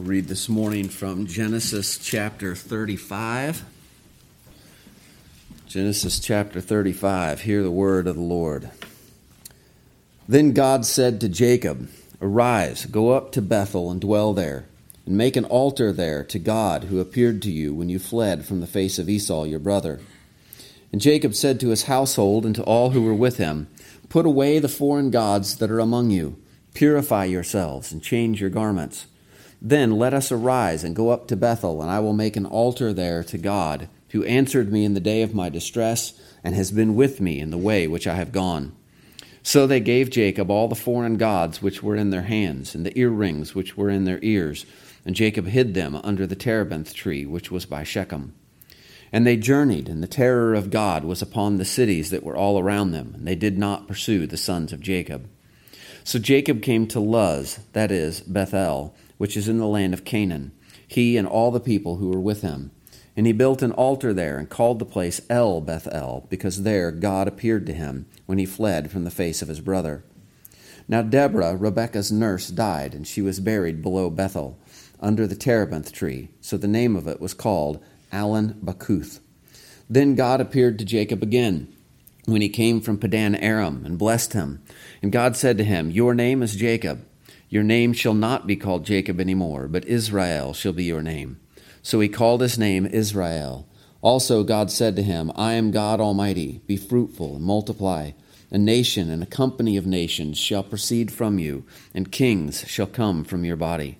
We'll read this morning from Genesis chapter 35. Genesis chapter 35. Hear the word of the Lord. Then God said to Jacob, Arise, go up to Bethel and dwell there, and make an altar there to God who appeared to you when you fled from the face of Esau your brother. And Jacob said to his household and to all who were with him, Put away the foreign gods that are among you, purify yourselves, and change your garments. Then let us arise and go up to Bethel, and I will make an altar there to God, who answered me in the day of my distress, and has been with me in the way which I have gone. So they gave Jacob all the foreign gods which were in their hands, and the earrings which were in their ears, and Jacob hid them under the terebinth tree which was by Shechem. And they journeyed, and the terror of God was upon the cities that were all around them, and they did not pursue the sons of Jacob. So Jacob came to Luz, that is, Bethel which is in the land of Canaan, he and all the people who were with him. And he built an altar there and called the place El Bethel, because there God appeared to him when he fled from the face of his brother. Now Deborah, Rebekah's nurse, died, and she was buried below Bethel, under the terebinth tree. So the name of it was called Allon Bachuth. Then God appeared to Jacob again when he came from Padan Aram and blessed him. And God said to him, Your name is Jacob your name shall not be called Jacob any more, but Israel shall be your name. So he called his name Israel. Also God said to him, I am God Almighty. Be fruitful and multiply. A nation and a company of nations shall proceed from you, and kings shall come from your body.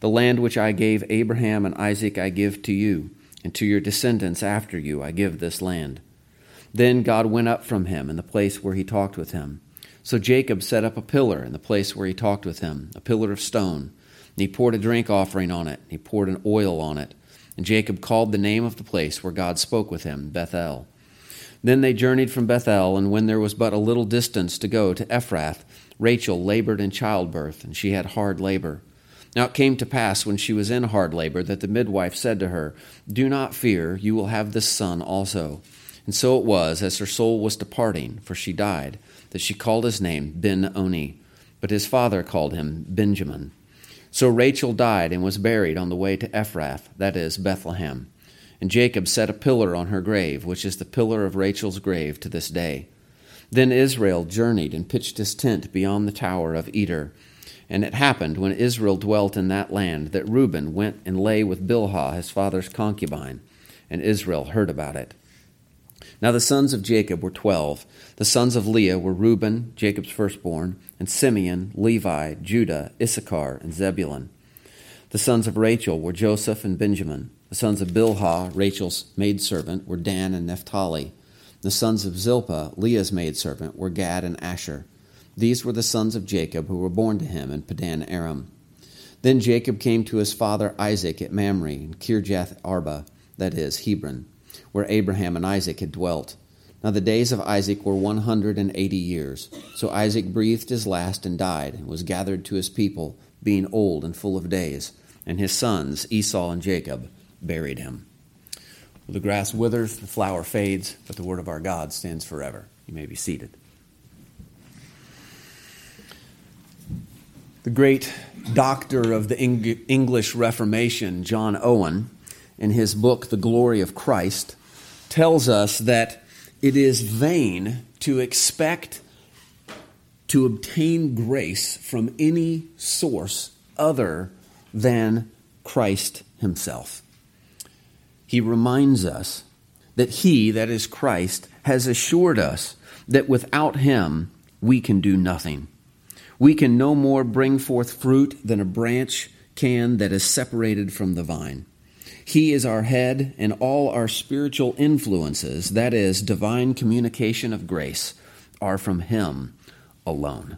The land which I gave Abraham and Isaac I give to you, and to your descendants after you I give this land. Then God went up from him in the place where he talked with him. So Jacob set up a pillar in the place where he talked with him, a pillar of stone. And he poured a drink offering on it, he poured an oil on it. And Jacob called the name of the place where God spoke with him, Bethel. Then they journeyed from Bethel, and when there was but a little distance to go to Ephrath, Rachel labored in childbirth, and she had hard labor. Now it came to pass when she was in hard labor that the midwife said to her, Do not fear, you will have this son also. And so it was, as her soul was departing, for she died that she called his name Ben Oni, but his father called him Benjamin. So Rachel died and was buried on the way to Ephrath, that is, Bethlehem. And Jacob set a pillar on her grave, which is the pillar of Rachel's grave to this day. Then Israel journeyed and pitched his tent beyond the tower of Eder. And it happened, when Israel dwelt in that land, that Reuben went and lay with Bilhah, his father's concubine, and Israel heard about it. Now the sons of Jacob were twelve. The sons of Leah were Reuben, Jacob's firstborn, and Simeon, Levi, Judah, Issachar, and Zebulun. The sons of Rachel were Joseph and Benjamin. The sons of Bilhah, Rachel's maidservant, were Dan and Naphtali. The sons of Zilpah, Leah's maidservant, were Gad and Asher. These were the sons of Jacob who were born to him in Padan Aram. Then Jacob came to his father Isaac at Mamre in Kirjath Arba, that is, Hebron where Abraham and Isaac had dwelt. Now the days of Isaac were one hundred and eighty years. So Isaac breathed his last and died, and was gathered to his people, being old and full of days. And his sons, Esau and Jacob, buried him. Well, the grass withers, the flower fades, but the word of our God stands forever. You may be seated. The great doctor of the English Reformation, John Owen, in his book, The Glory of Christ, tells us that it is vain to expect to obtain grace from any source other than Christ Himself. He reminds us that He, that is Christ, has assured us that without Him we can do nothing. We can no more bring forth fruit than a branch can that is separated from the vine. He is our head, and all our spiritual influences, that is, divine communication of grace, are from Him alone.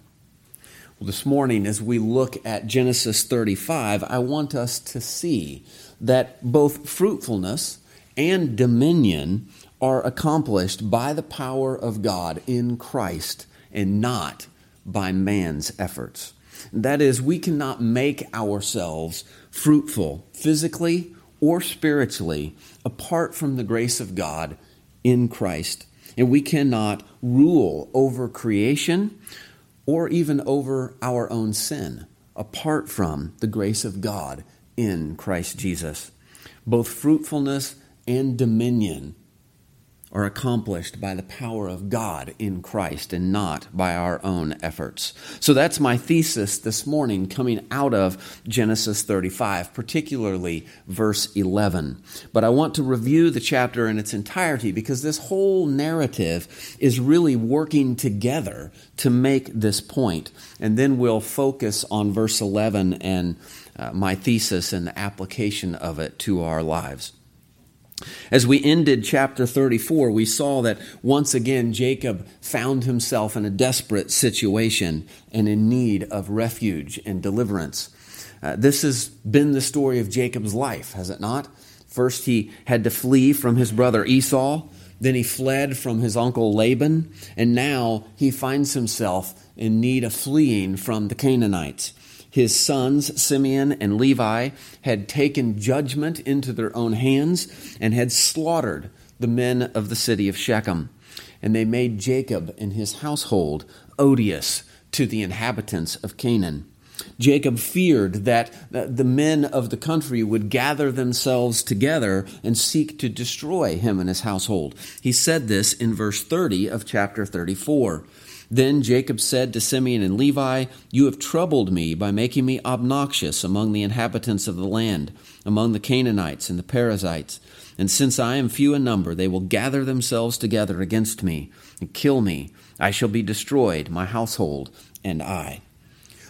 Well, this morning, as we look at Genesis 35, I want us to see that both fruitfulness and dominion are accomplished by the power of God in Christ and not by man's efforts. That is, we cannot make ourselves fruitful physically or spiritually apart from the grace of God in Christ. And we cannot rule over creation or even over our own sin apart from the grace of God in Christ Jesus. Both fruitfulness and dominion are accomplished by the power of God in Christ and not by our own efforts. So that's my thesis this morning coming out of Genesis 35, particularly verse 11. But I want to review the chapter in its entirety because this whole narrative is really working together to make this point. And then we'll focus on verse 11 and uh, my thesis and the application of it to our lives. As we ended chapter 34, we saw that once again Jacob found himself in a desperate situation and in need of refuge and deliverance. Uh, this has been the story of Jacob's life, has it not? First, he had to flee from his brother Esau. Then he fled from his uncle Laban. And now he finds himself in need of fleeing from the Canaanites. His sons, Simeon and Levi, had taken judgment into their own hands and had slaughtered the men of the city of Shechem. And they made Jacob and his household odious to the inhabitants of Canaan. Jacob feared that the men of the country would gather themselves together and seek to destroy him and his household. He said this in verse 30 of chapter 34. Then Jacob said to Simeon and Levi, You have troubled me by making me obnoxious among the inhabitants of the land, among the Canaanites and the Perizzites. And since I am few in number, they will gather themselves together against me and kill me. I shall be destroyed, my household, and I.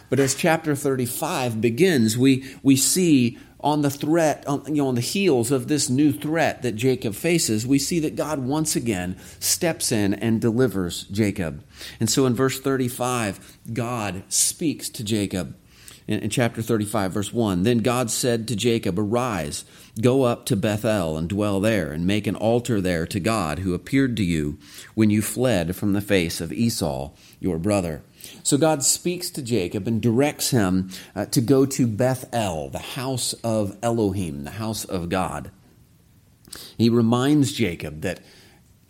But as chapter 35 begins, we, we see on the threat, on, you know, on the heels of this new threat that Jacob faces, we see that God once again steps in and delivers Jacob. And so in verse 35, God speaks to Jacob. In, in chapter 35, verse 1, then God said to Jacob, Arise, go up to Bethel and dwell there, and make an altar there to God who appeared to you when you fled from the face of Esau, your brother. So God speaks to Jacob and directs him uh, to go to Bethel, the house of Elohim, the house of God. He reminds Jacob that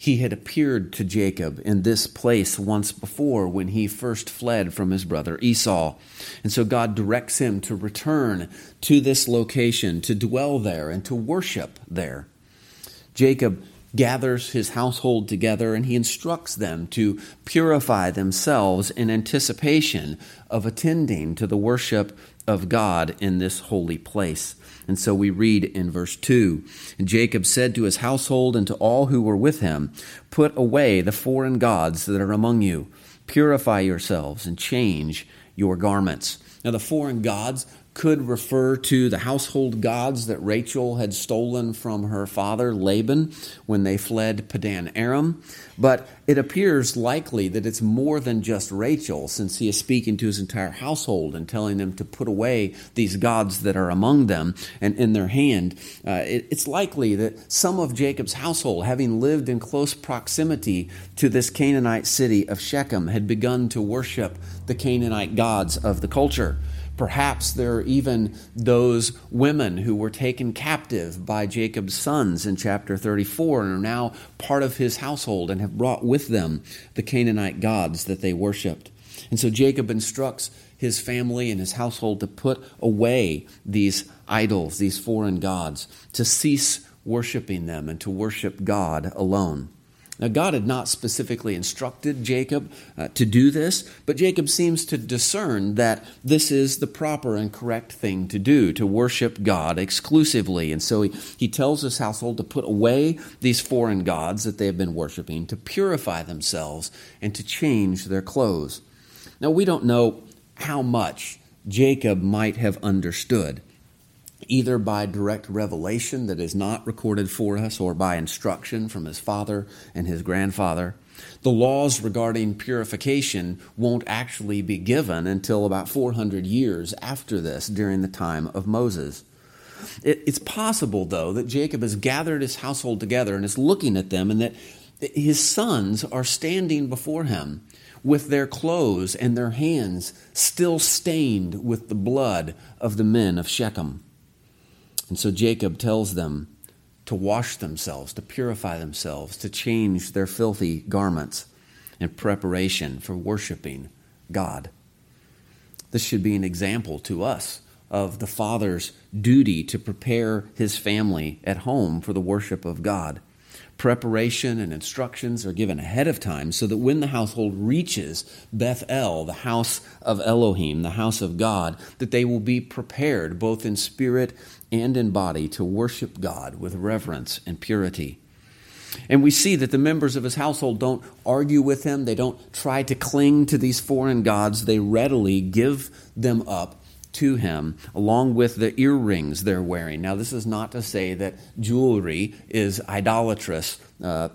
he had appeared to Jacob in this place once before when he first fled from his brother Esau. And so God directs him to return to this location, to dwell there, and to worship there. Jacob gathers his household together and he instructs them to purify themselves in anticipation of attending to the worship of God in this holy place. And so we read in verse 2 And Jacob said to his household and to all who were with him, Put away the foreign gods that are among you, purify yourselves, and change your garments. Now, the foreign gods could refer to the household gods that Rachel had stolen from her father Laban when they fled Padan Aram. But it appears likely that it's more than just Rachel, since he is speaking to his entire household and telling them to put away these gods that are among them and in their hand. Uh, it, it's likely that some of Jacob's household, having lived in close proximity to this Canaanite city of Shechem, had begun to worship the Canaanite gods of the culture. Perhaps there are even those women who were taken captive by Jacob's sons in chapter 34 and are now part of his household and have brought with them the Canaanite gods that they worshiped. And so Jacob instructs his family and his household to put away these idols, these foreign gods, to cease worshiping them and to worship God alone. Now, God had not specifically instructed Jacob uh, to do this, but Jacob seems to discern that this is the proper and correct thing to do, to worship God exclusively. And so he, he tells his household to put away these foreign gods that they have been worshiping, to purify themselves, and to change their clothes. Now, we don't know how much Jacob might have understood either by direct revelation that is not recorded for us or by instruction from his father and his grandfather. The laws regarding purification won't actually be given until about 400 years after this, during the time of Moses. it's possible, though, that Jacob has gathered his household together and is looking at them, and that his sons are standing before him with their clothes and their hands still stained with the blood of the men of Shechem. And so Jacob tells them to wash themselves, to purify themselves, to change their filthy garments in preparation for worshiping God. This should be an example to us of the father's duty to prepare his family at home for the worship of God. Preparation and instructions are given ahead of time so that when the household reaches Beth El, the house of Elohim, the house of God, that they will be prepared both in spirit and in body to worship God with reverence and purity. And we see that the members of his household don't argue with him. They don't try to cling to these foreign gods. They readily give them up to him, along with the earrings they're wearing. Now, this is not to say that jewelry is idolatrous uh,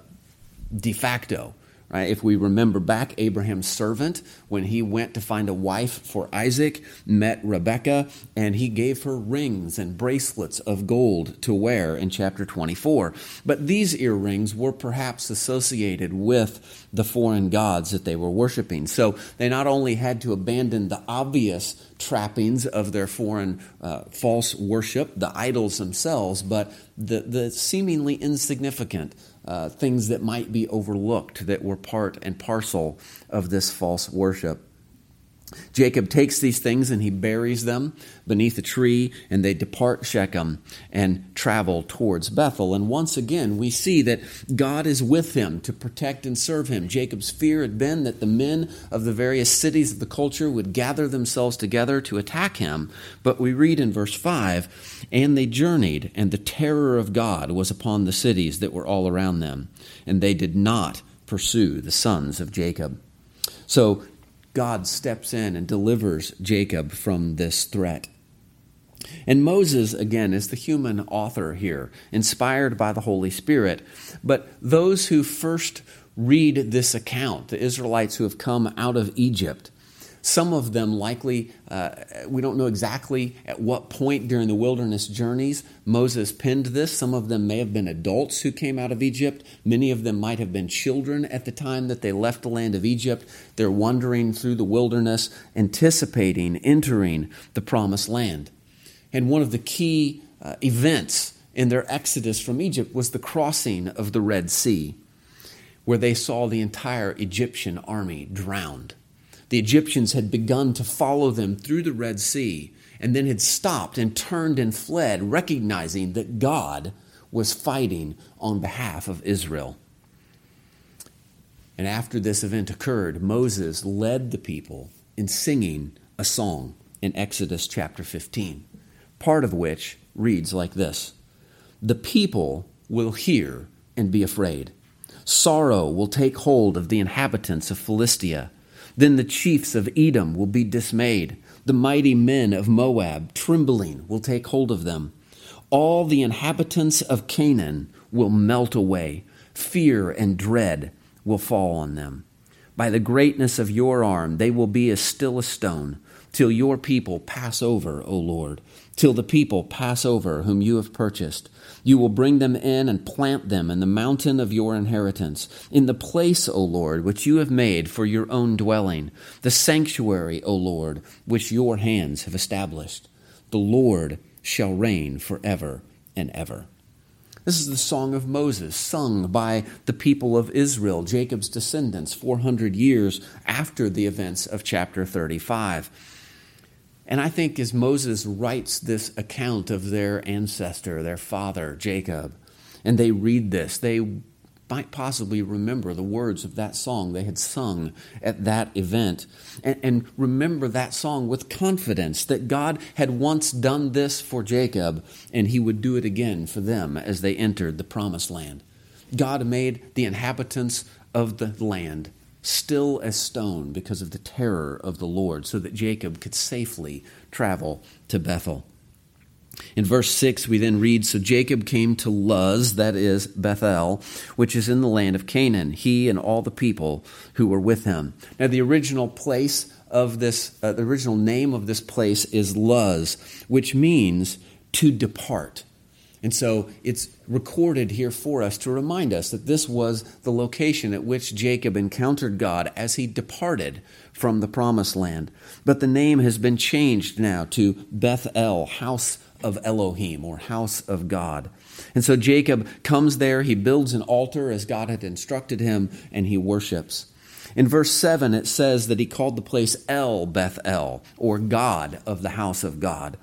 de facto. Right? If we remember back, Abraham's servant, when he went to find a wife for Isaac, met Rebekah, and he gave her rings and bracelets of gold to wear in chapter 24. But these earrings were perhaps associated with the foreign gods that they were worshiping. So they not only had to abandon the obvious trappings of their foreign uh, false worship, the idols themselves, but the, the seemingly insignificant uh, things that might be overlooked that were part and parcel of this false worship. Jacob takes these things and he buries them beneath a tree, and they depart Shechem and travel towards Bethel. And once again, we see that God is with him to protect and serve him. Jacob's fear had been that the men of the various cities of the culture would gather themselves together to attack him. But we read in verse 5 And they journeyed, and the terror of God was upon the cities that were all around them, and they did not pursue the sons of Jacob. So God steps in and delivers Jacob from this threat. And Moses, again, is the human author here, inspired by the Holy Spirit. But those who first read this account, the Israelites who have come out of Egypt, some of them likely, uh, we don't know exactly at what point during the wilderness journeys Moses penned this. Some of them may have been adults who came out of Egypt. Many of them might have been children at the time that they left the land of Egypt. They're wandering through the wilderness, anticipating entering the promised land. And one of the key uh, events in their exodus from Egypt was the crossing of the Red Sea, where they saw the entire Egyptian army drowned. The Egyptians had begun to follow them through the Red Sea and then had stopped and turned and fled, recognizing that God was fighting on behalf of Israel. And after this event occurred, Moses led the people in singing a song in Exodus chapter 15, part of which reads like this The people will hear and be afraid. Sorrow will take hold of the inhabitants of Philistia then the chiefs of Edom will be dismayed. The mighty men of Moab, trembling, will take hold of them. All the inhabitants of Canaan will melt away. Fear and dread will fall on them. By the greatness of your arm, they will be as still as stone, till your people pass over, O Lord, till the people pass over whom you have purchased. You will bring them in and plant them in the mountain of your inheritance, in the place, O Lord, which you have made for your own dwelling, the sanctuary, O Lord, which your hands have established. The Lord shall reign forever and ever. This is the song of Moses, sung by the people of Israel, Jacob's descendants, 400 years after the events of chapter 35. And I think as Moses writes this account of their ancestor, their father, Jacob, and they read this, they might possibly remember the words of that song they had sung at that event and, and, remember that song with confidence that God had once done this for Jacob and he would do it again for them as they entered the promised land. God made the inhabitants of the land still as stone because of the terror of the Lord, so that Jacob could safely travel to Bethel. In verse 6, we then read So Jacob came to Luz, that is Bethel, which is in the land of Canaan, he and all the people who were with him. Now, the original place of this, uh, the original name of this place is Luz, which means to depart. And so it's recorded here for us to remind us that this was the location at which Jacob encountered God as he departed from the promised land. But the name has been changed now to Beth El, house of Elohim, or house of God. And so Jacob comes there, he builds an altar as God had instructed him, and he worships. In verse 7, it says that he called the place El Beth El, or God of the house of God.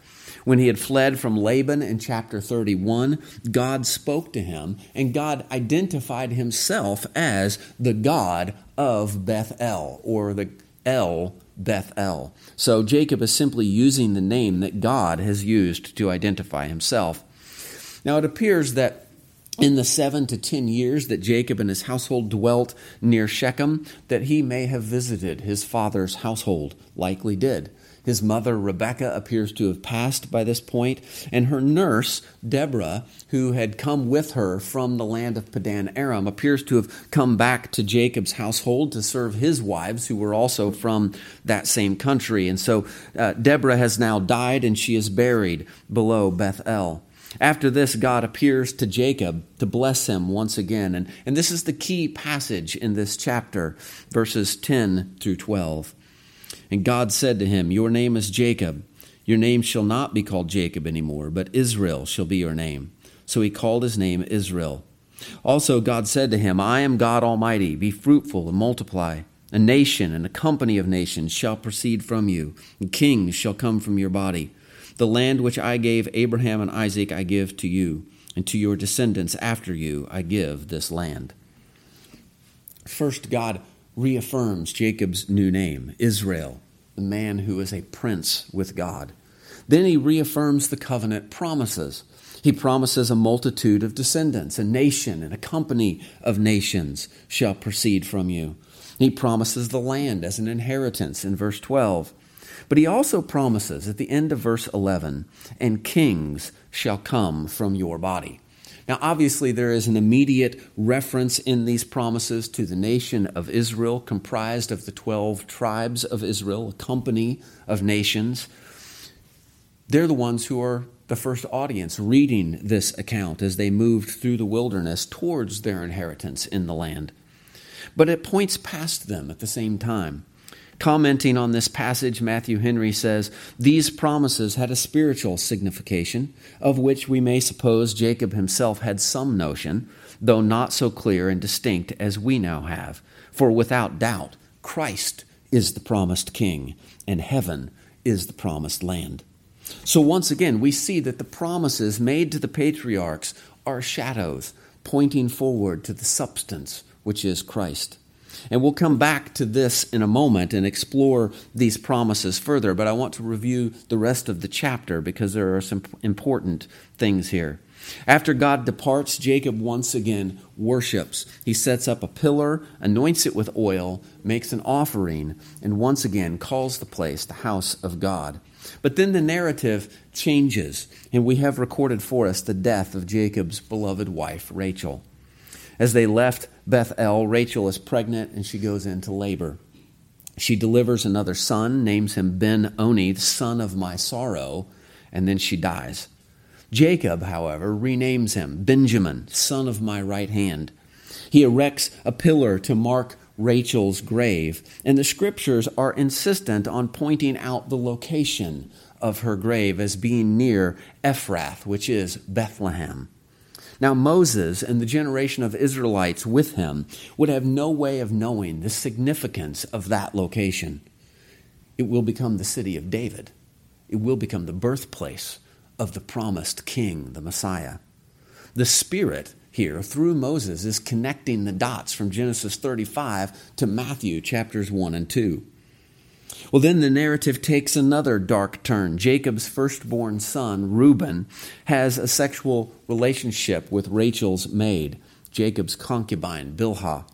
When he had fled from Laban in chapter 31, God spoke to him, and God identified himself as the God of Bethel, or the El Bethel. So Jacob is simply using the name that God has used to identify himself. Now it appears that in the seven to ten years that Jacob and his household dwelt near Shechem, that he may have visited his father's household, likely did. His mother, Rebekah, appears to have passed by this point, and her nurse, Deborah, who had come with her from the land of Padan Aram, appears to have come back to Jacob's household to serve his wives, who were also from that same country. And so uh, Deborah has now died, and she is buried below Bethel. After this, God appears to Jacob to bless him once again. And, and this is the key passage in this chapter, verses 10 through 12. And God said to him, Your name is Jacob. Your name shall not be called Jacob anymore, but Israel shall be your name. So he called his name Israel. Also, God said to him, I am God Almighty. Be fruitful and multiply. A nation and a company of nations shall proceed from you, and kings shall come from your body. The land which I gave Abraham and Isaac I give to you, and to your descendants after you I give this land. First, God reaffirms Jacob's new name, Israel, the man who is a prince with God. Then he reaffirms the covenant promises. He promises a multitude of descendants, a nation and a company of nations shall proceed from you. He promises the land as an inheritance in verse 12. But he also promises at the end of verse 11, and kings shall come from your body. Now, obviously, there is an immediate reference in these promises to the nation of Israel, comprised of the 12 tribes of Israel, a company of nations. They're the ones who are the first audience reading this account as they moved through the wilderness towards their inheritance in the land. But it points past them at the same time. Commenting on this passage, Matthew Henry says, These promises had a spiritual signification, of which we may suppose Jacob himself had some notion, though not so clear and distinct as we now have. For without doubt, Christ is the promised king, and heaven is the promised land. So once again, we see that the promises made to the patriarchs are shadows pointing forward to the substance, which is Christ. And we'll come back to this in a moment and explore these promises further, but I want to review the rest of the chapter because there are some important things here. After God departs, Jacob once again worships. He sets up a pillar, anoints it with oil, makes an offering, and once again calls the place the house of God. But then the narrative changes, and we have recorded for us the death of Jacob's beloved wife, Rachel. As they left Bethel, Rachel is pregnant and she goes into labor. She delivers another son, names him Ben Oni, son of my sorrow, and then she dies. Jacob, however, renames him Benjamin, son of my right hand. He erects a pillar to mark Rachel's grave, and the scriptures are insistent on pointing out the location of her grave as being near Ephrath, which is Bethlehem. Now, Moses and the generation of Israelites with him would have no way of knowing the significance of that location. It will become the city of David, it will become the birthplace of the promised king, the Messiah. The Spirit here, through Moses, is connecting the dots from Genesis 35 to Matthew chapters 1 and 2. Well, then the narrative takes another dark turn. Jacob's firstborn son, Reuben, has a sexual relationship with Rachel's maid, Jacob's concubine, Bilhah.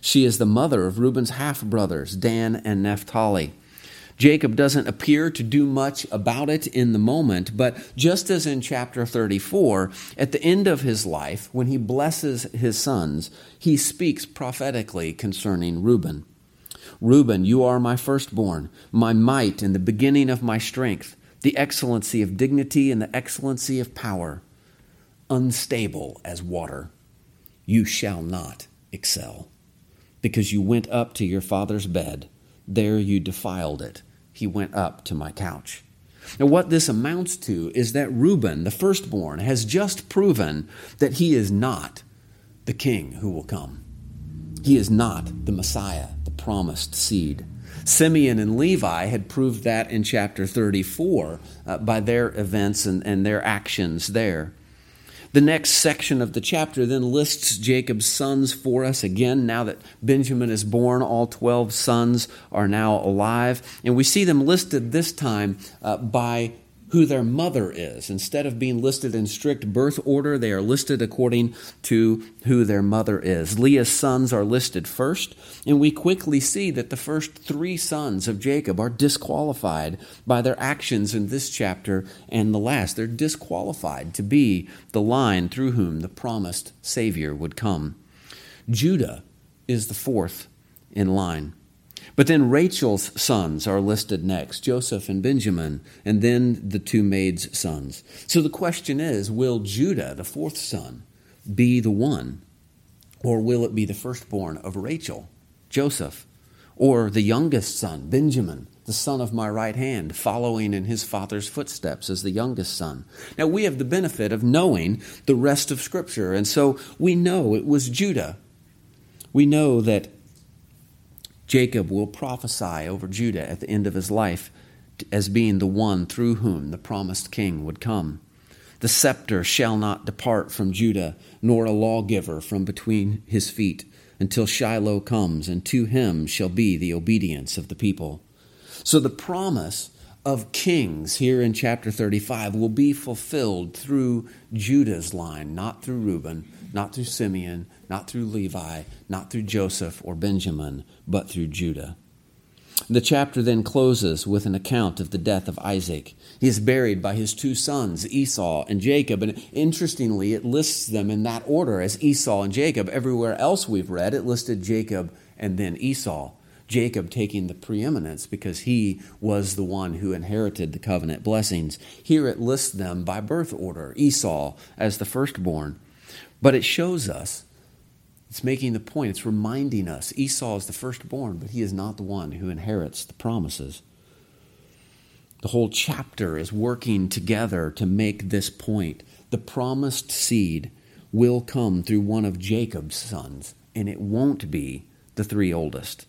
She is the mother of Reuben's half brothers, Dan and Naphtali. Jacob doesn't appear to do much about it in the moment, but just as in chapter 34, at the end of his life, when he blesses his sons, he speaks prophetically concerning Reuben. Reuben, you are my firstborn, my might and the beginning of my strength, the excellency of dignity and the excellency of power. Unstable as water, you shall not excel. Because you went up to your father's bed, there you defiled it. He went up to my couch. Now, what this amounts to is that Reuben, the firstborn, has just proven that he is not the king who will come. He is not the Messiah, the promised seed. Simeon and Levi had proved that in chapter 34 uh, by their events and, and their actions there. The next section of the chapter then lists Jacob's sons for us. Again, now that Benjamin is born, all 12 sons are now alive. And we see them listed this time uh, by who their mother is. Instead of being listed in strict birth order, they are listed according to who their mother is. Leah's sons are listed first, and we quickly see that the first three sons of Jacob are disqualified by their actions in this chapter and the last. They're disqualified to be the line through whom the promised Savior would come. Judah is the fourth in line. But then Rachel's sons are listed next Joseph and Benjamin, and then the two maids' sons. So the question is will Judah, the fourth son, be the one? Or will it be the firstborn of Rachel, Joseph? Or the youngest son, Benjamin, the son of my right hand, following in his father's footsteps as the youngest son? Now we have the benefit of knowing the rest of Scripture, and so we know it was Judah. We know that Jacob will prophesy over Judah at the end of his life as being the one through whom the promised king would come. The scepter shall not depart from Judah, nor a lawgiver from between his feet, until Shiloh comes, and to him shall be the obedience of the people. So the promise of kings here in chapter 35 will be fulfilled through Judah's line, not through Reuben, not through Simeon, not through Levi, not through Joseph or Benjamin, but through Judah. The chapter then closes with an account of the death of Isaac. He is buried by his two sons, Esau and Jacob. And interestingly, it lists them in that order as Esau and Jacob. Everywhere else we've read, it listed Jacob and then Esau. Jacob taking the preeminence because he was the one who inherited the covenant blessings. Here it lists them by birth order Esau as the firstborn. But it shows us it's making the point, it's reminding us Esau is the firstborn, but he is not the one who inherits the promises. The whole chapter is working together to make this point. The promised seed will come through one of Jacob's sons, and it won't be the three oldest.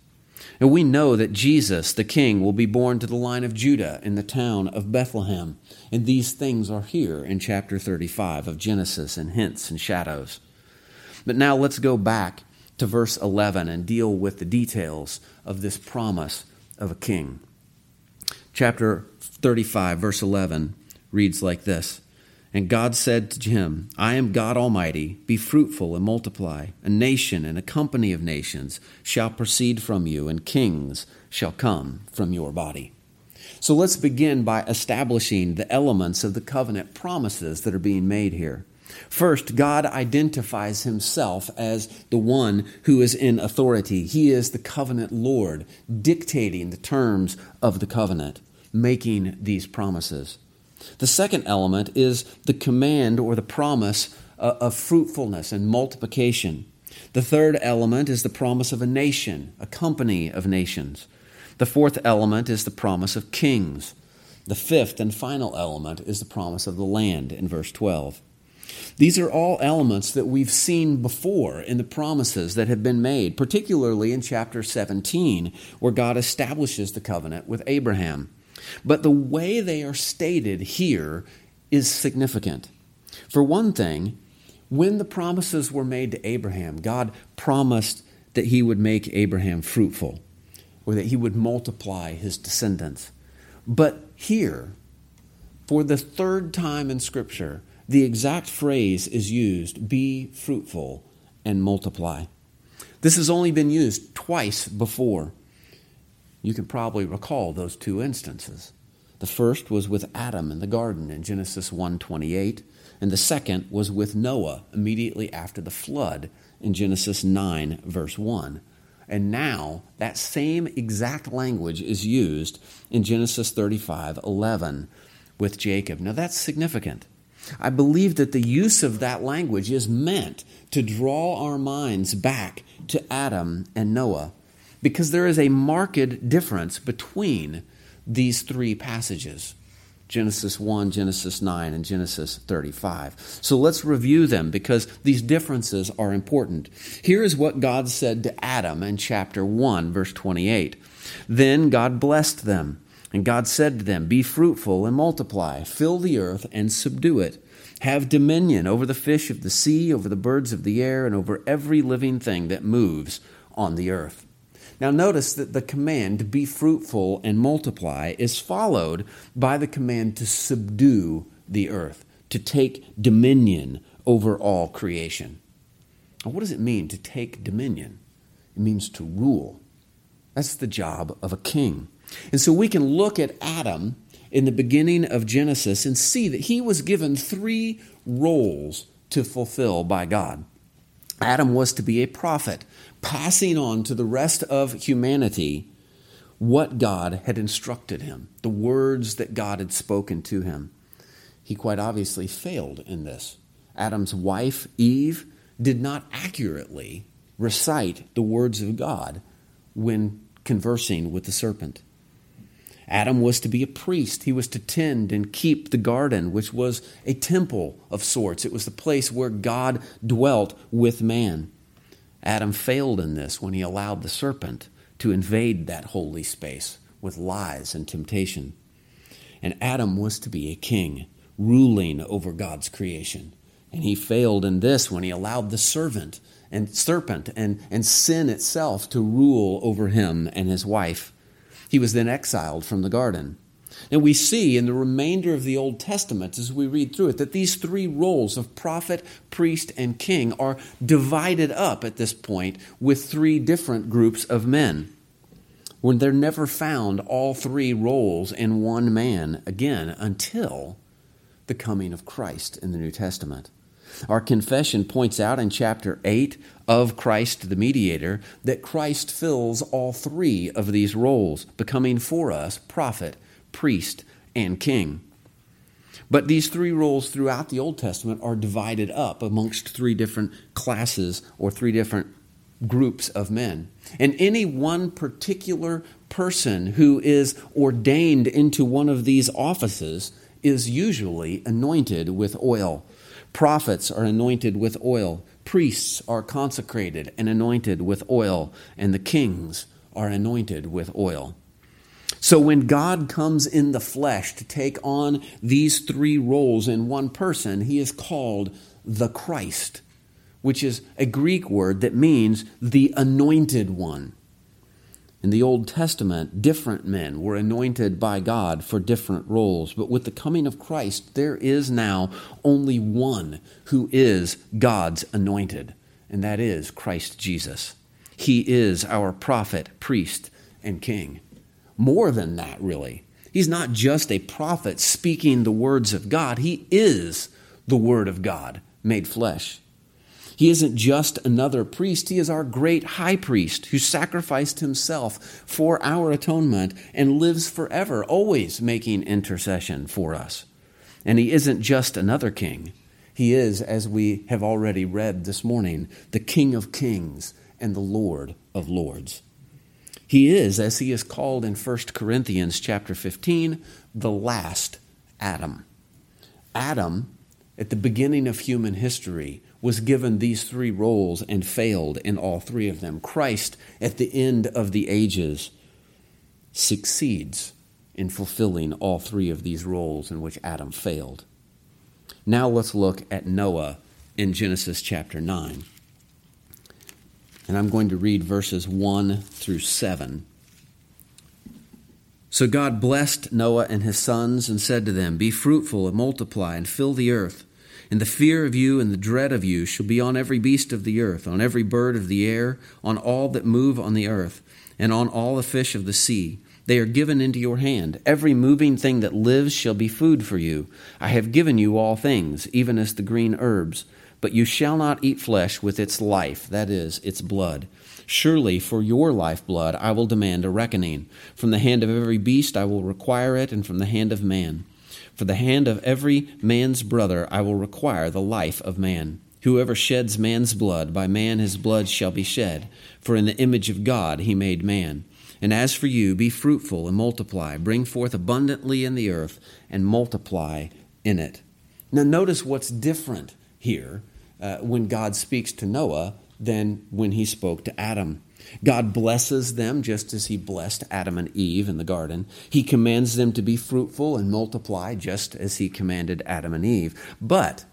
And we know that Jesus, the King, will be born to the line of Judah in the town of Bethlehem. And these things are here in chapter 35 of Genesis and hints and shadows. But now let's go back to verse 11 and deal with the details of this promise of a king. Chapter 35, verse 11 reads like this And God said to him, I am God Almighty, be fruitful and multiply. A nation and a company of nations shall proceed from you, and kings shall come from your body. So let's begin by establishing the elements of the covenant promises that are being made here. First, God identifies himself as the one who is in authority. He is the covenant Lord, dictating the terms of the covenant, making these promises. The second element is the command or the promise uh, of fruitfulness and multiplication. The third element is the promise of a nation, a company of nations. The fourth element is the promise of kings. The fifth and final element is the promise of the land in verse 12. These are all elements that we've seen before in the promises that have been made, particularly in chapter 17, where God establishes the covenant with Abraham. But the way they are stated here is significant. For one thing, when the promises were made to Abraham, God promised that he would make Abraham fruitful, or that he would multiply his descendants. But here, for the third time in Scripture, the exact phrase is used be fruitful and multiply. This has only been used twice before. You can probably recall those two instances. The first was with Adam in the garden in Genesis 1:28, and the second was with Noah immediately after the flood in Genesis 9 verse 1. And now that same exact language is used in Genesis 35:11 with Jacob. Now that's significant. I believe that the use of that language is meant to draw our minds back to Adam and Noah because there is a marked difference between these three passages. Genesis 1, Genesis 9, and Genesis 35. So let's review them because these differences are important. Here is what God said to Adam in chapter 1, verse 28. Then God blessed them, and God said to them, Be fruitful and multiply, fill the earth and subdue it. Have dominion over the fish of the sea, over the birds of the air, and over every living thing that moves on the earth. Now, notice that the command to be fruitful and multiply is followed by the command to subdue the earth, to take dominion over all creation. Now, what does it mean to take dominion? It means to rule. That's the job of a king. And so we can look at Adam in the beginning of Genesis and see that he was given three roles to fulfill by God. Adam was to be a prophet, passing on to the rest of humanity what God had instructed him, the words that God had spoken to him. He quite obviously failed in this. Adam's wife, Eve, did not accurately recite the words of God when conversing with the serpent. Adam was to be a priest. He was to tend and keep the garden, which was a temple of sorts. It was the place where God dwelt with man. Adam failed in this when he allowed the serpent to invade that holy space with lies and temptation. And Adam was to be a king, ruling over God's creation. And he failed in this when he allowed the servant and serpent and, and sin itself to rule over him and his wife. He was then exiled from the garden. And we see in the remainder of the Old Testament, as we read through it, that these three roles of prophet, priest, and king are divided up at this point with three different groups of men. When they're never found all three roles in one man again until the coming of Christ in the New Testament. Our confession points out in chapter 8 of Christ the mediator that Christ fills all three of these roles, becoming for us prophet, priest, and king. But these three roles throughout the Old Testament are divided up amongst three different classes or three different groups of men. And any one particular person who is ordained into one of these offices is usually anointed with oil. Prophets are anointed with oil, priests are consecrated and anointed with oil, and the kings are anointed with oil. So when God comes in the flesh to take on these three roles in one person, he is called the Christ, which is a Greek word that means the anointed one. In the Old Testament, different men were anointed by God for different roles, but with the coming of Christ, there is now only one who is God's anointed, and that is Christ Jesus. He is our prophet, priest, and king more than that, really. He's not just a prophet speaking the words of God, he is the Word of God made flesh. He isn't just another priest, he is our great high priest who sacrificed himself for our atonement and lives forever, always making intercession for us. And he isn't just another king. He is, as we have already read this morning, the King of kings and the Lord of lords. He is, as he is called in 1 Corinthians chapter 15, the last Adam. Adam, at the beginning of human history, was given these three roles and failed in all three of them. Christ, at the end of the ages, succeeds in fulfilling all three of these roles in which Adam failed. Now let's look at Noah in Genesis chapter 9. And I'm going to read verses 1 through 7. So God blessed Noah and his sons and said to them, Be fruitful and multiply and fill the earth. And the fear of you and the dread of you shall be on every beast of the earth, on every bird of the air, on all that move on the earth, and on all the fish of the sea. They are given into your hand. Every moving thing that lives shall be food for you. I have given you all things, even as the green herbs. But you shall not eat flesh with its life, that is, its blood. Surely for your lifeblood I will demand a reckoning. From the hand of every beast I will require it, and from the hand of man. For the hand of every man's brother I will require the life of man. Whoever sheds man's blood, by man his blood shall be shed. For in the image of God he made man. And as for you, be fruitful and multiply, bring forth abundantly in the earth, and multiply in it. Now, notice what's different here uh, when God speaks to Noah than when he spoke to Adam. God blesses them just as he blessed Adam and Eve in the garden. He commands them to be fruitful and multiply just as he commanded Adam and Eve. But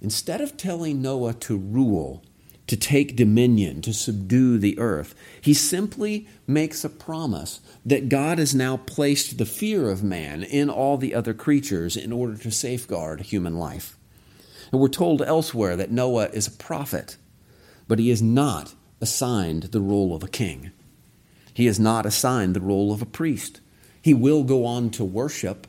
instead of telling Noah to rule, to take dominion, to subdue the earth. He simply makes a promise that God has now placed the fear of man in all the other creatures in order to safeguard human life. And we're told elsewhere that Noah is a prophet, but he is not assigned the role of a king. He is not assigned the role of a priest. He will go on to worship,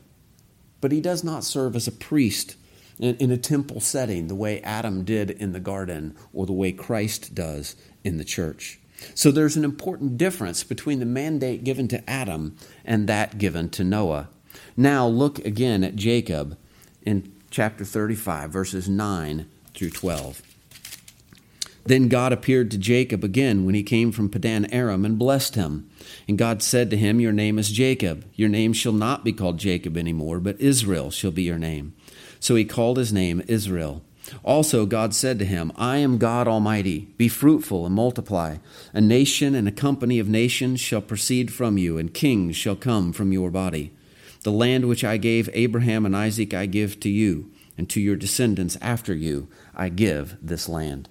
but he does not serve as a priest in, in a temple setting, the way Adam did in the garden, or the way Christ does in the church. So there's an important difference between the mandate given to Adam and that given to Noah. Now look again at Jacob in chapter 35, verses 9 through 12. Then God appeared to Jacob again when he came from Padan Aram and blessed him. And God said to him, Your name is Jacob. Your name shall not be called Jacob anymore, but Israel shall be your name. So he called his name Israel. Also, God said to him, I am God Almighty. Be fruitful and multiply. A nation and a company of nations shall proceed from you, and kings shall come from your body. The land which I gave Abraham and Isaac I give to you, and to your descendants after you I give this land.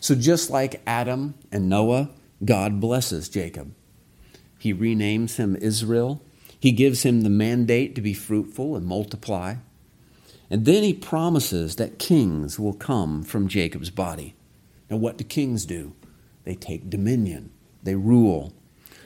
So, just like Adam and Noah, God blesses Jacob. He renames him Israel. He gives him the mandate to be fruitful and multiply. And then he promises that kings will come from Jacob's body. Now, what do kings do? They take dominion, they rule.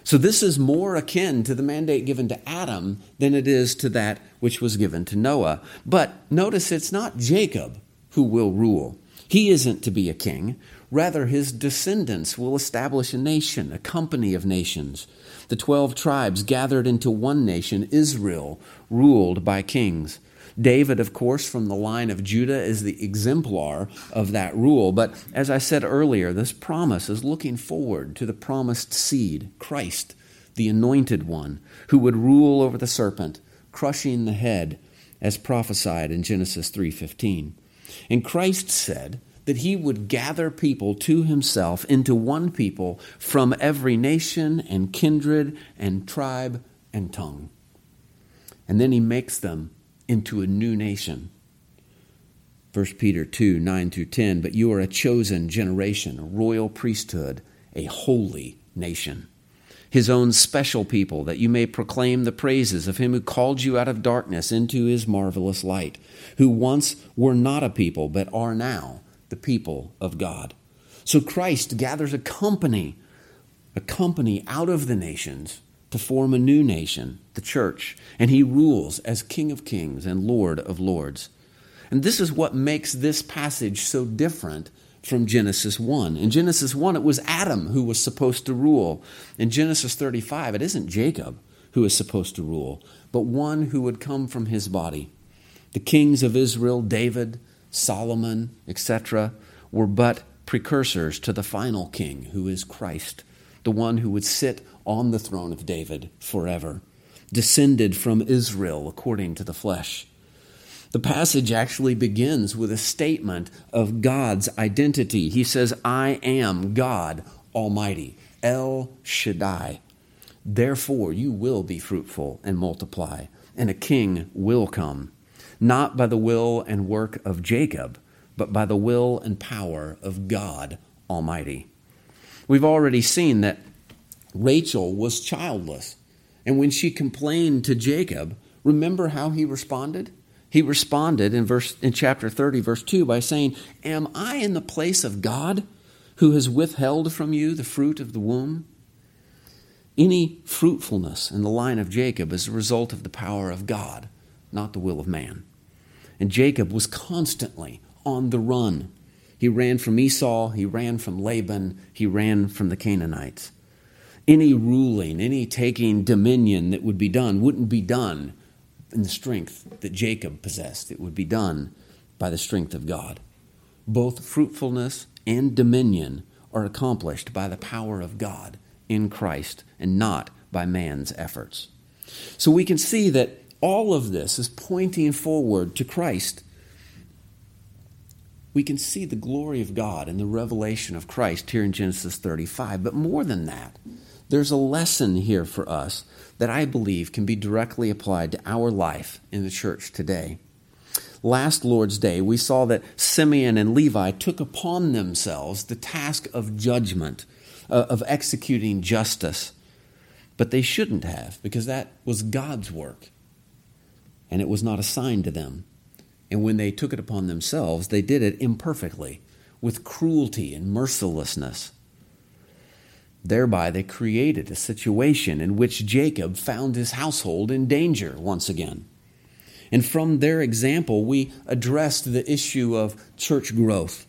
So, this is more akin to the mandate given to Adam than it is to that which was given to Noah. But notice it's not Jacob who will rule. He isn't to be a king. Rather, his descendants will establish a nation, a company of nations. The twelve tribes gathered into one nation, Israel, ruled by kings. David, of course, from the line of Judah, is the exemplar of that rule. But as I said earlier, this promise is looking forward to the promised seed, Christ, the anointed one, who would rule over the serpent, crushing the head, as prophesied in Genesis 3:15. And Christ said that he would gather people to himself into one people from every nation and kindred and tribe and tongue. And then he makes them into a new nation. 1 Peter 2 9 through 10. But you are a chosen generation, a royal priesthood, a holy nation, his own special people, that you may proclaim the praises of him who called you out of darkness into his marvelous light, who once were not a people, but are now the people of God. So Christ gathers a company, a company out of the nations to form a new nation, the church, and he rules as King of Kings and Lord of Lords. And this is what makes this passage so different from Genesis 1. In Genesis 1, it was Adam who was supposed to rule. In Genesis 35, it isn't Jacob who is supposed to rule, but one who would come from his body. The kings of Israel, David, Solomon, etc., were but precursors to the final king, who is Christ, the one who would sit on the throne of David forever, descended from Israel according to the flesh. The passage actually begins with a statement of God's identity. He says, I am God Almighty, El Shaddai. Therefore, you will be fruitful and multiply, and a king will come, not by the will and work of Jacob, but by the will and power of God Almighty. We've already seen that Rachel was childless. And when she complained to Jacob, remember how he responded? He responded in verse in chapter 30 verse 2 by saying, "Am I in the place of God who has withheld from you the fruit of the womb?" Any fruitfulness in the line of Jacob is a result of the power of God, not the will of man. And Jacob was constantly on the run. He ran from Esau, he ran from Laban, he ran from the Canaanites any ruling, any taking dominion that would be done wouldn't be done in the strength that Jacob possessed. It would be done by the strength of God. Both fruitfulness and dominion are accomplished by the power of God in Christ and not by man's efforts. So we can see that all of this is pointing forward to Christ. We can see the glory of God and the revelation of Christ here in Genesis 35. But more than that, there's a lesson here for us that I believe can be directly applied to our life in the church today. Last Lord's Day, we saw that Simeon and Levi took upon themselves the task of judgment, uh, of executing justice. But they shouldn't have, because that was God's work, and it was not assigned to them. And when they took it upon themselves, they did it imperfectly, with cruelty and mercilessness. Thereby, they created a situation in which Jacob found his household in danger once again. And from their example, we addressed the issue of church growth.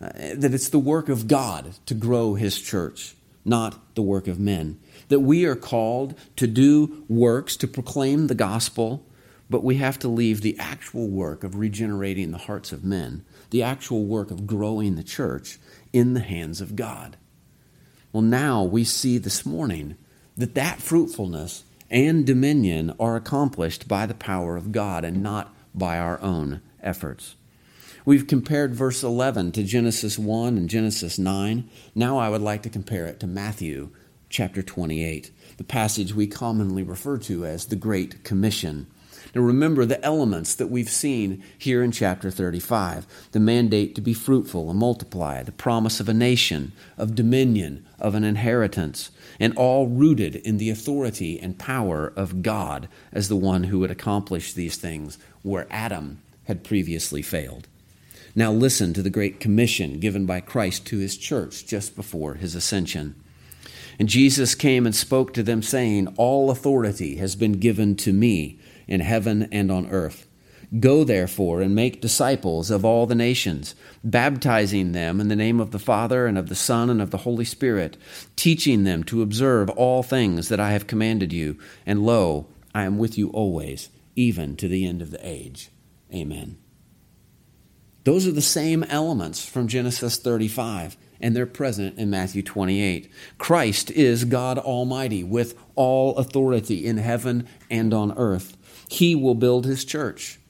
Uh, that it's the work of God to grow his church, not the work of men. That we are called to do works to proclaim the gospel, but we have to leave the actual work of regenerating the hearts of men, the actual work of growing the church, in the hands of God. Well, now we see this morning that that fruitfulness and dominion are accomplished by the power of God and not by our own efforts. We've compared verse 11 to Genesis 1 and Genesis 9. Now I would like to compare it to Matthew chapter 28, the passage we commonly refer to as the Great Commission. Now remember the elements that we've seen here in chapter 35 the mandate to be fruitful and multiply, the promise of a nation, of dominion, of an inheritance, and all rooted in the authority and power of God as the one who would accomplish these things where Adam had previously failed. Now listen to the great commission given by Christ to his church just before his ascension. And Jesus came and spoke to them, saying, All authority has been given to me in heaven and on earth. Go therefore and make disciples of all the nations, baptizing them in the name of the Father and of the Son and of the Holy Spirit, teaching them to observe all things that I have commanded you. And lo, I am with you always, even to the end of the age. Amen. Those are the same elements from Genesis 35, and they're present in Matthew 28. Christ is God Almighty with all authority in heaven and on earth. He will build his church.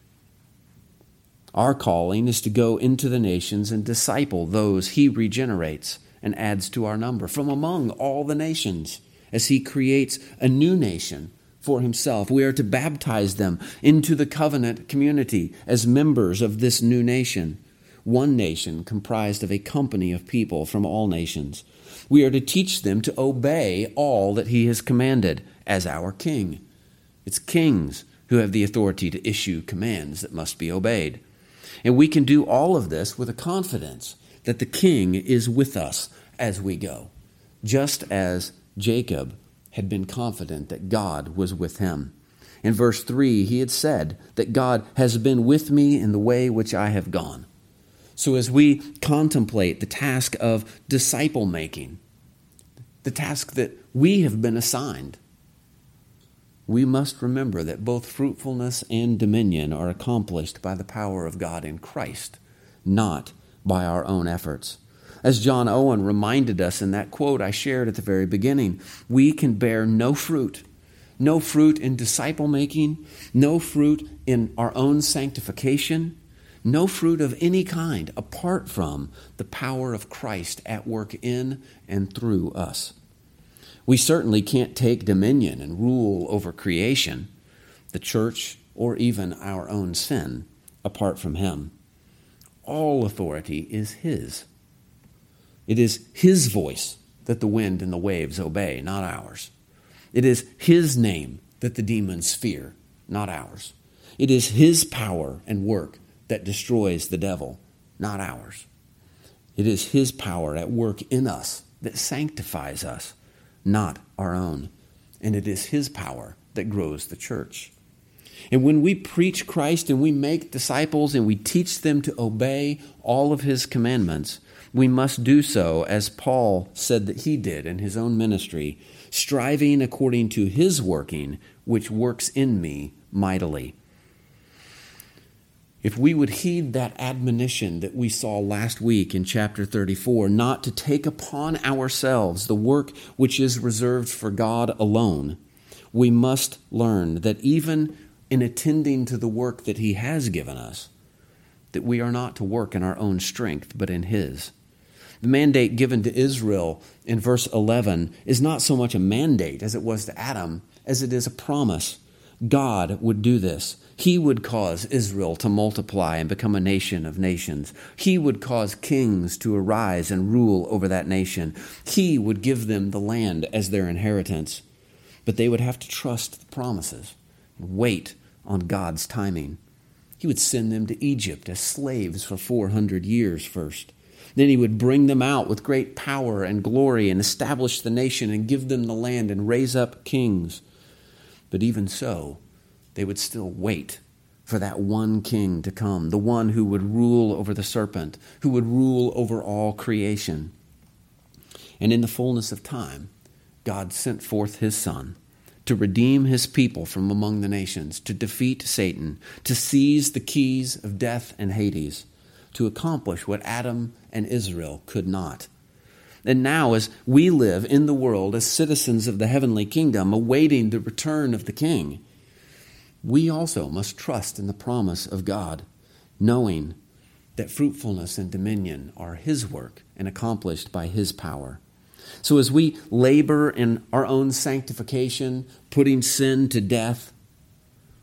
Our calling is to go into the nations and disciple those he regenerates and adds to our number from among all the nations as he creates a new nation for himself. We are to baptize them into the covenant community as members of this new nation, one nation comprised of a company of people from all nations. We are to teach them to obey all that he has commanded as our king. It's kings who have the authority to issue commands that must be obeyed. And we can do all of this with a confidence that the king is with us as we go, just as Jacob had been confident that God was with him. In verse 3, he had said that God has been with me in the way which I have gone. So, as we contemplate the task of disciple making, the task that we have been assigned, we must remember that both fruitfulness and dominion are accomplished by the power of God in Christ, not by our own efforts. As John Owen reminded us in that quote I shared at the very beginning, we can bear no fruit. No fruit in disciple making, no fruit in our own sanctification, no fruit of any kind apart from the power of Christ at work in and through us. We certainly can't take dominion and rule over creation, the church, or even our own sin apart from Him. All authority is His. It is His voice that the wind and the waves obey, not ours. It is His name that the demons fear, not ours. It is His power and work that destroys the devil, not ours. It is His power at work in us that sanctifies us, not our own. And it is His power that grows the church. And when we preach Christ and we make disciples and we teach them to obey all of His commandments, we must do so as Paul said that he did in his own ministry, striving according to His working, which works in me mightily. If we would heed that admonition that we saw last week in chapter 34, not to take upon ourselves the work which is reserved for God alone, we must learn that even in attending to the work that He has given us, that we are not to work in our own strength, but in His. The mandate given to Israel in verse 11 is not so much a mandate as it was to Adam, as it is a promise. God would do this. He would cause Israel to multiply and become a nation of nations. He would cause kings to arise and rule over that nation. He would give them the land as their inheritance. But they would have to trust the promises and wait on God's timing. He would send them to Egypt as slaves for 400 years first. Then he would bring them out with great power and glory and establish the nation and give them the land and raise up kings. But even so, they would still wait for that one king to come, the one who would rule over the serpent, who would rule over all creation. And in the fullness of time, God sent forth his Son to redeem his people from among the nations, to defeat Satan, to seize the keys of death and Hades, to accomplish what Adam and Israel could not. And now, as we live in the world as citizens of the heavenly kingdom, awaiting the return of the King, we also must trust in the promise of God, knowing that fruitfulness and dominion are His work and accomplished by His power. So, as we labor in our own sanctification, putting sin to death,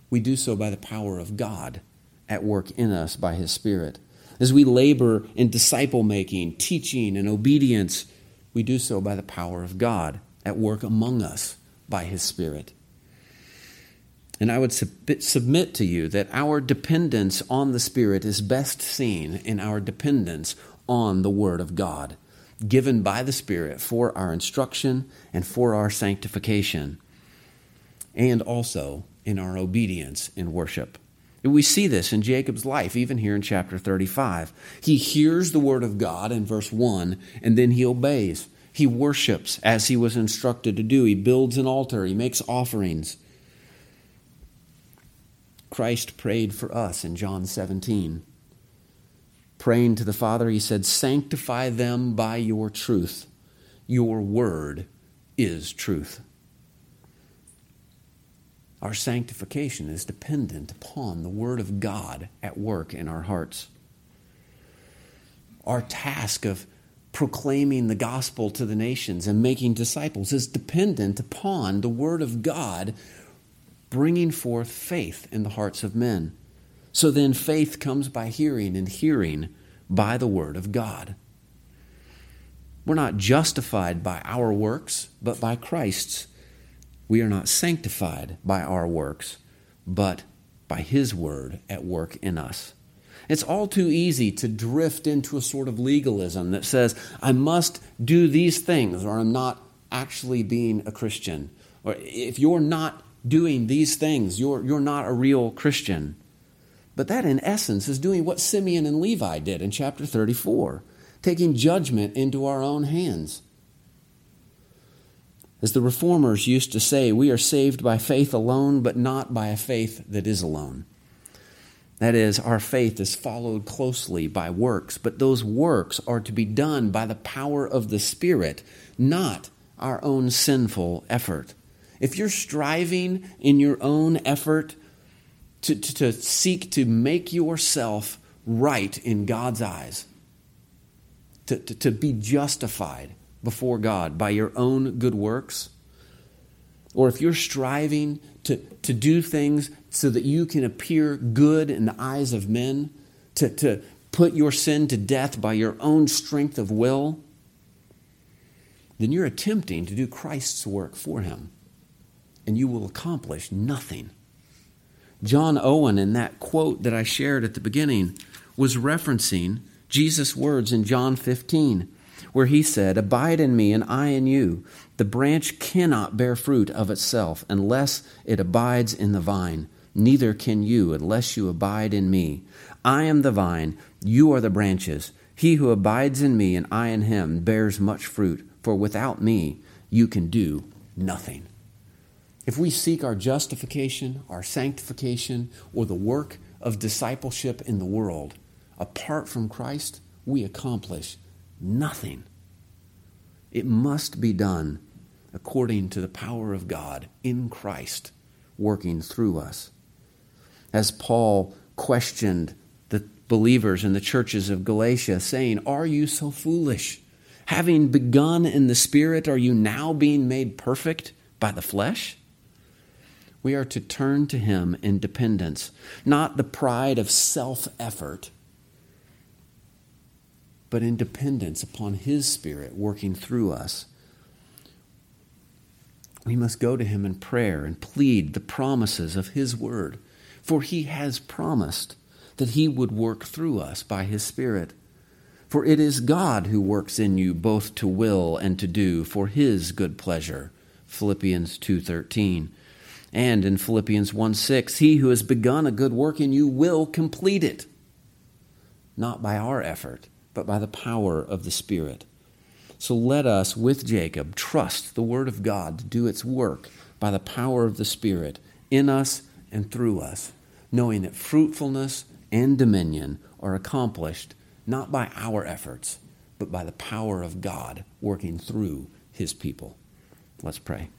we do so by the power of God at work in us by His Spirit. As we labor in disciple making, teaching, and obedience, we do so by the power of God at work among us by His Spirit. And I would submit to you that our dependence on the Spirit is best seen in our dependence on the Word of God, given by the Spirit for our instruction and for our sanctification, and also in our obedience in worship. We see this in Jacob's life, even here in chapter 35. He hears the word of God in verse 1, and then he obeys. He worships as he was instructed to do. He builds an altar, he makes offerings. Christ prayed for us in John 17. Praying to the Father, he said, Sanctify them by your truth. Your word is truth. Our sanctification is dependent upon the Word of God at work in our hearts. Our task of proclaiming the gospel to the nations and making disciples is dependent upon the Word of God bringing forth faith in the hearts of men. So then, faith comes by hearing, and hearing by the Word of God. We're not justified by our works, but by Christ's. We are not sanctified by our works, but by His Word at work in us. It's all too easy to drift into a sort of legalism that says, I must do these things or I'm not actually being a Christian. Or if you're not doing these things, you're, you're not a real Christian. But that, in essence, is doing what Simeon and Levi did in chapter 34, taking judgment into our own hands. As the reformers used to say, we are saved by faith alone, but not by a faith that is alone. That is, our faith is followed closely by works, but those works are to be done by the power of the Spirit, not our own sinful effort. If you're striving in your own effort to, to, to seek to make yourself right in God's eyes, to, to, to be justified, before God by your own good works, or if you're striving to, to do things so that you can appear good in the eyes of men, to, to put your sin to death by your own strength of will, then you're attempting to do Christ's work for him, and you will accomplish nothing. John Owen, in that quote that I shared at the beginning, was referencing Jesus' words in John 15 where he said, Abide in me, and I in you. The branch cannot bear fruit of itself unless it abides in the vine. Neither can you unless you abide in me. I am the vine, you are the branches. He who abides in me, and I in him, bears much fruit, for without me you can do nothing. If we seek our justification, our sanctification, or the work of discipleship in the world, apart from Christ, we accomplish nothing. It must be done according to the power of God in Christ working through us. As Paul questioned the believers in the churches of Galatia, saying, Are you so foolish? Having begun in the Spirit, are you now being made perfect by the flesh? We are to turn to Him in dependence, not the pride of self effort, but in dependence upon His Spirit working through us. We must go to Him in prayer and plead the promises of His Word, for He has promised that He would work through us by His Spirit. For it is God who works in you both to will and to do for His good pleasure. Philippians 2:13. And in Philippians 1 6, he who has begun a good work in you will complete it, not by our effort, but by the power of the Spirit. So let us, with Jacob, trust the Word of God to do its work by the power of the Spirit in us and through us, knowing that fruitfulness and dominion are accomplished not by our efforts, but by the power of God working through His people. Let's pray.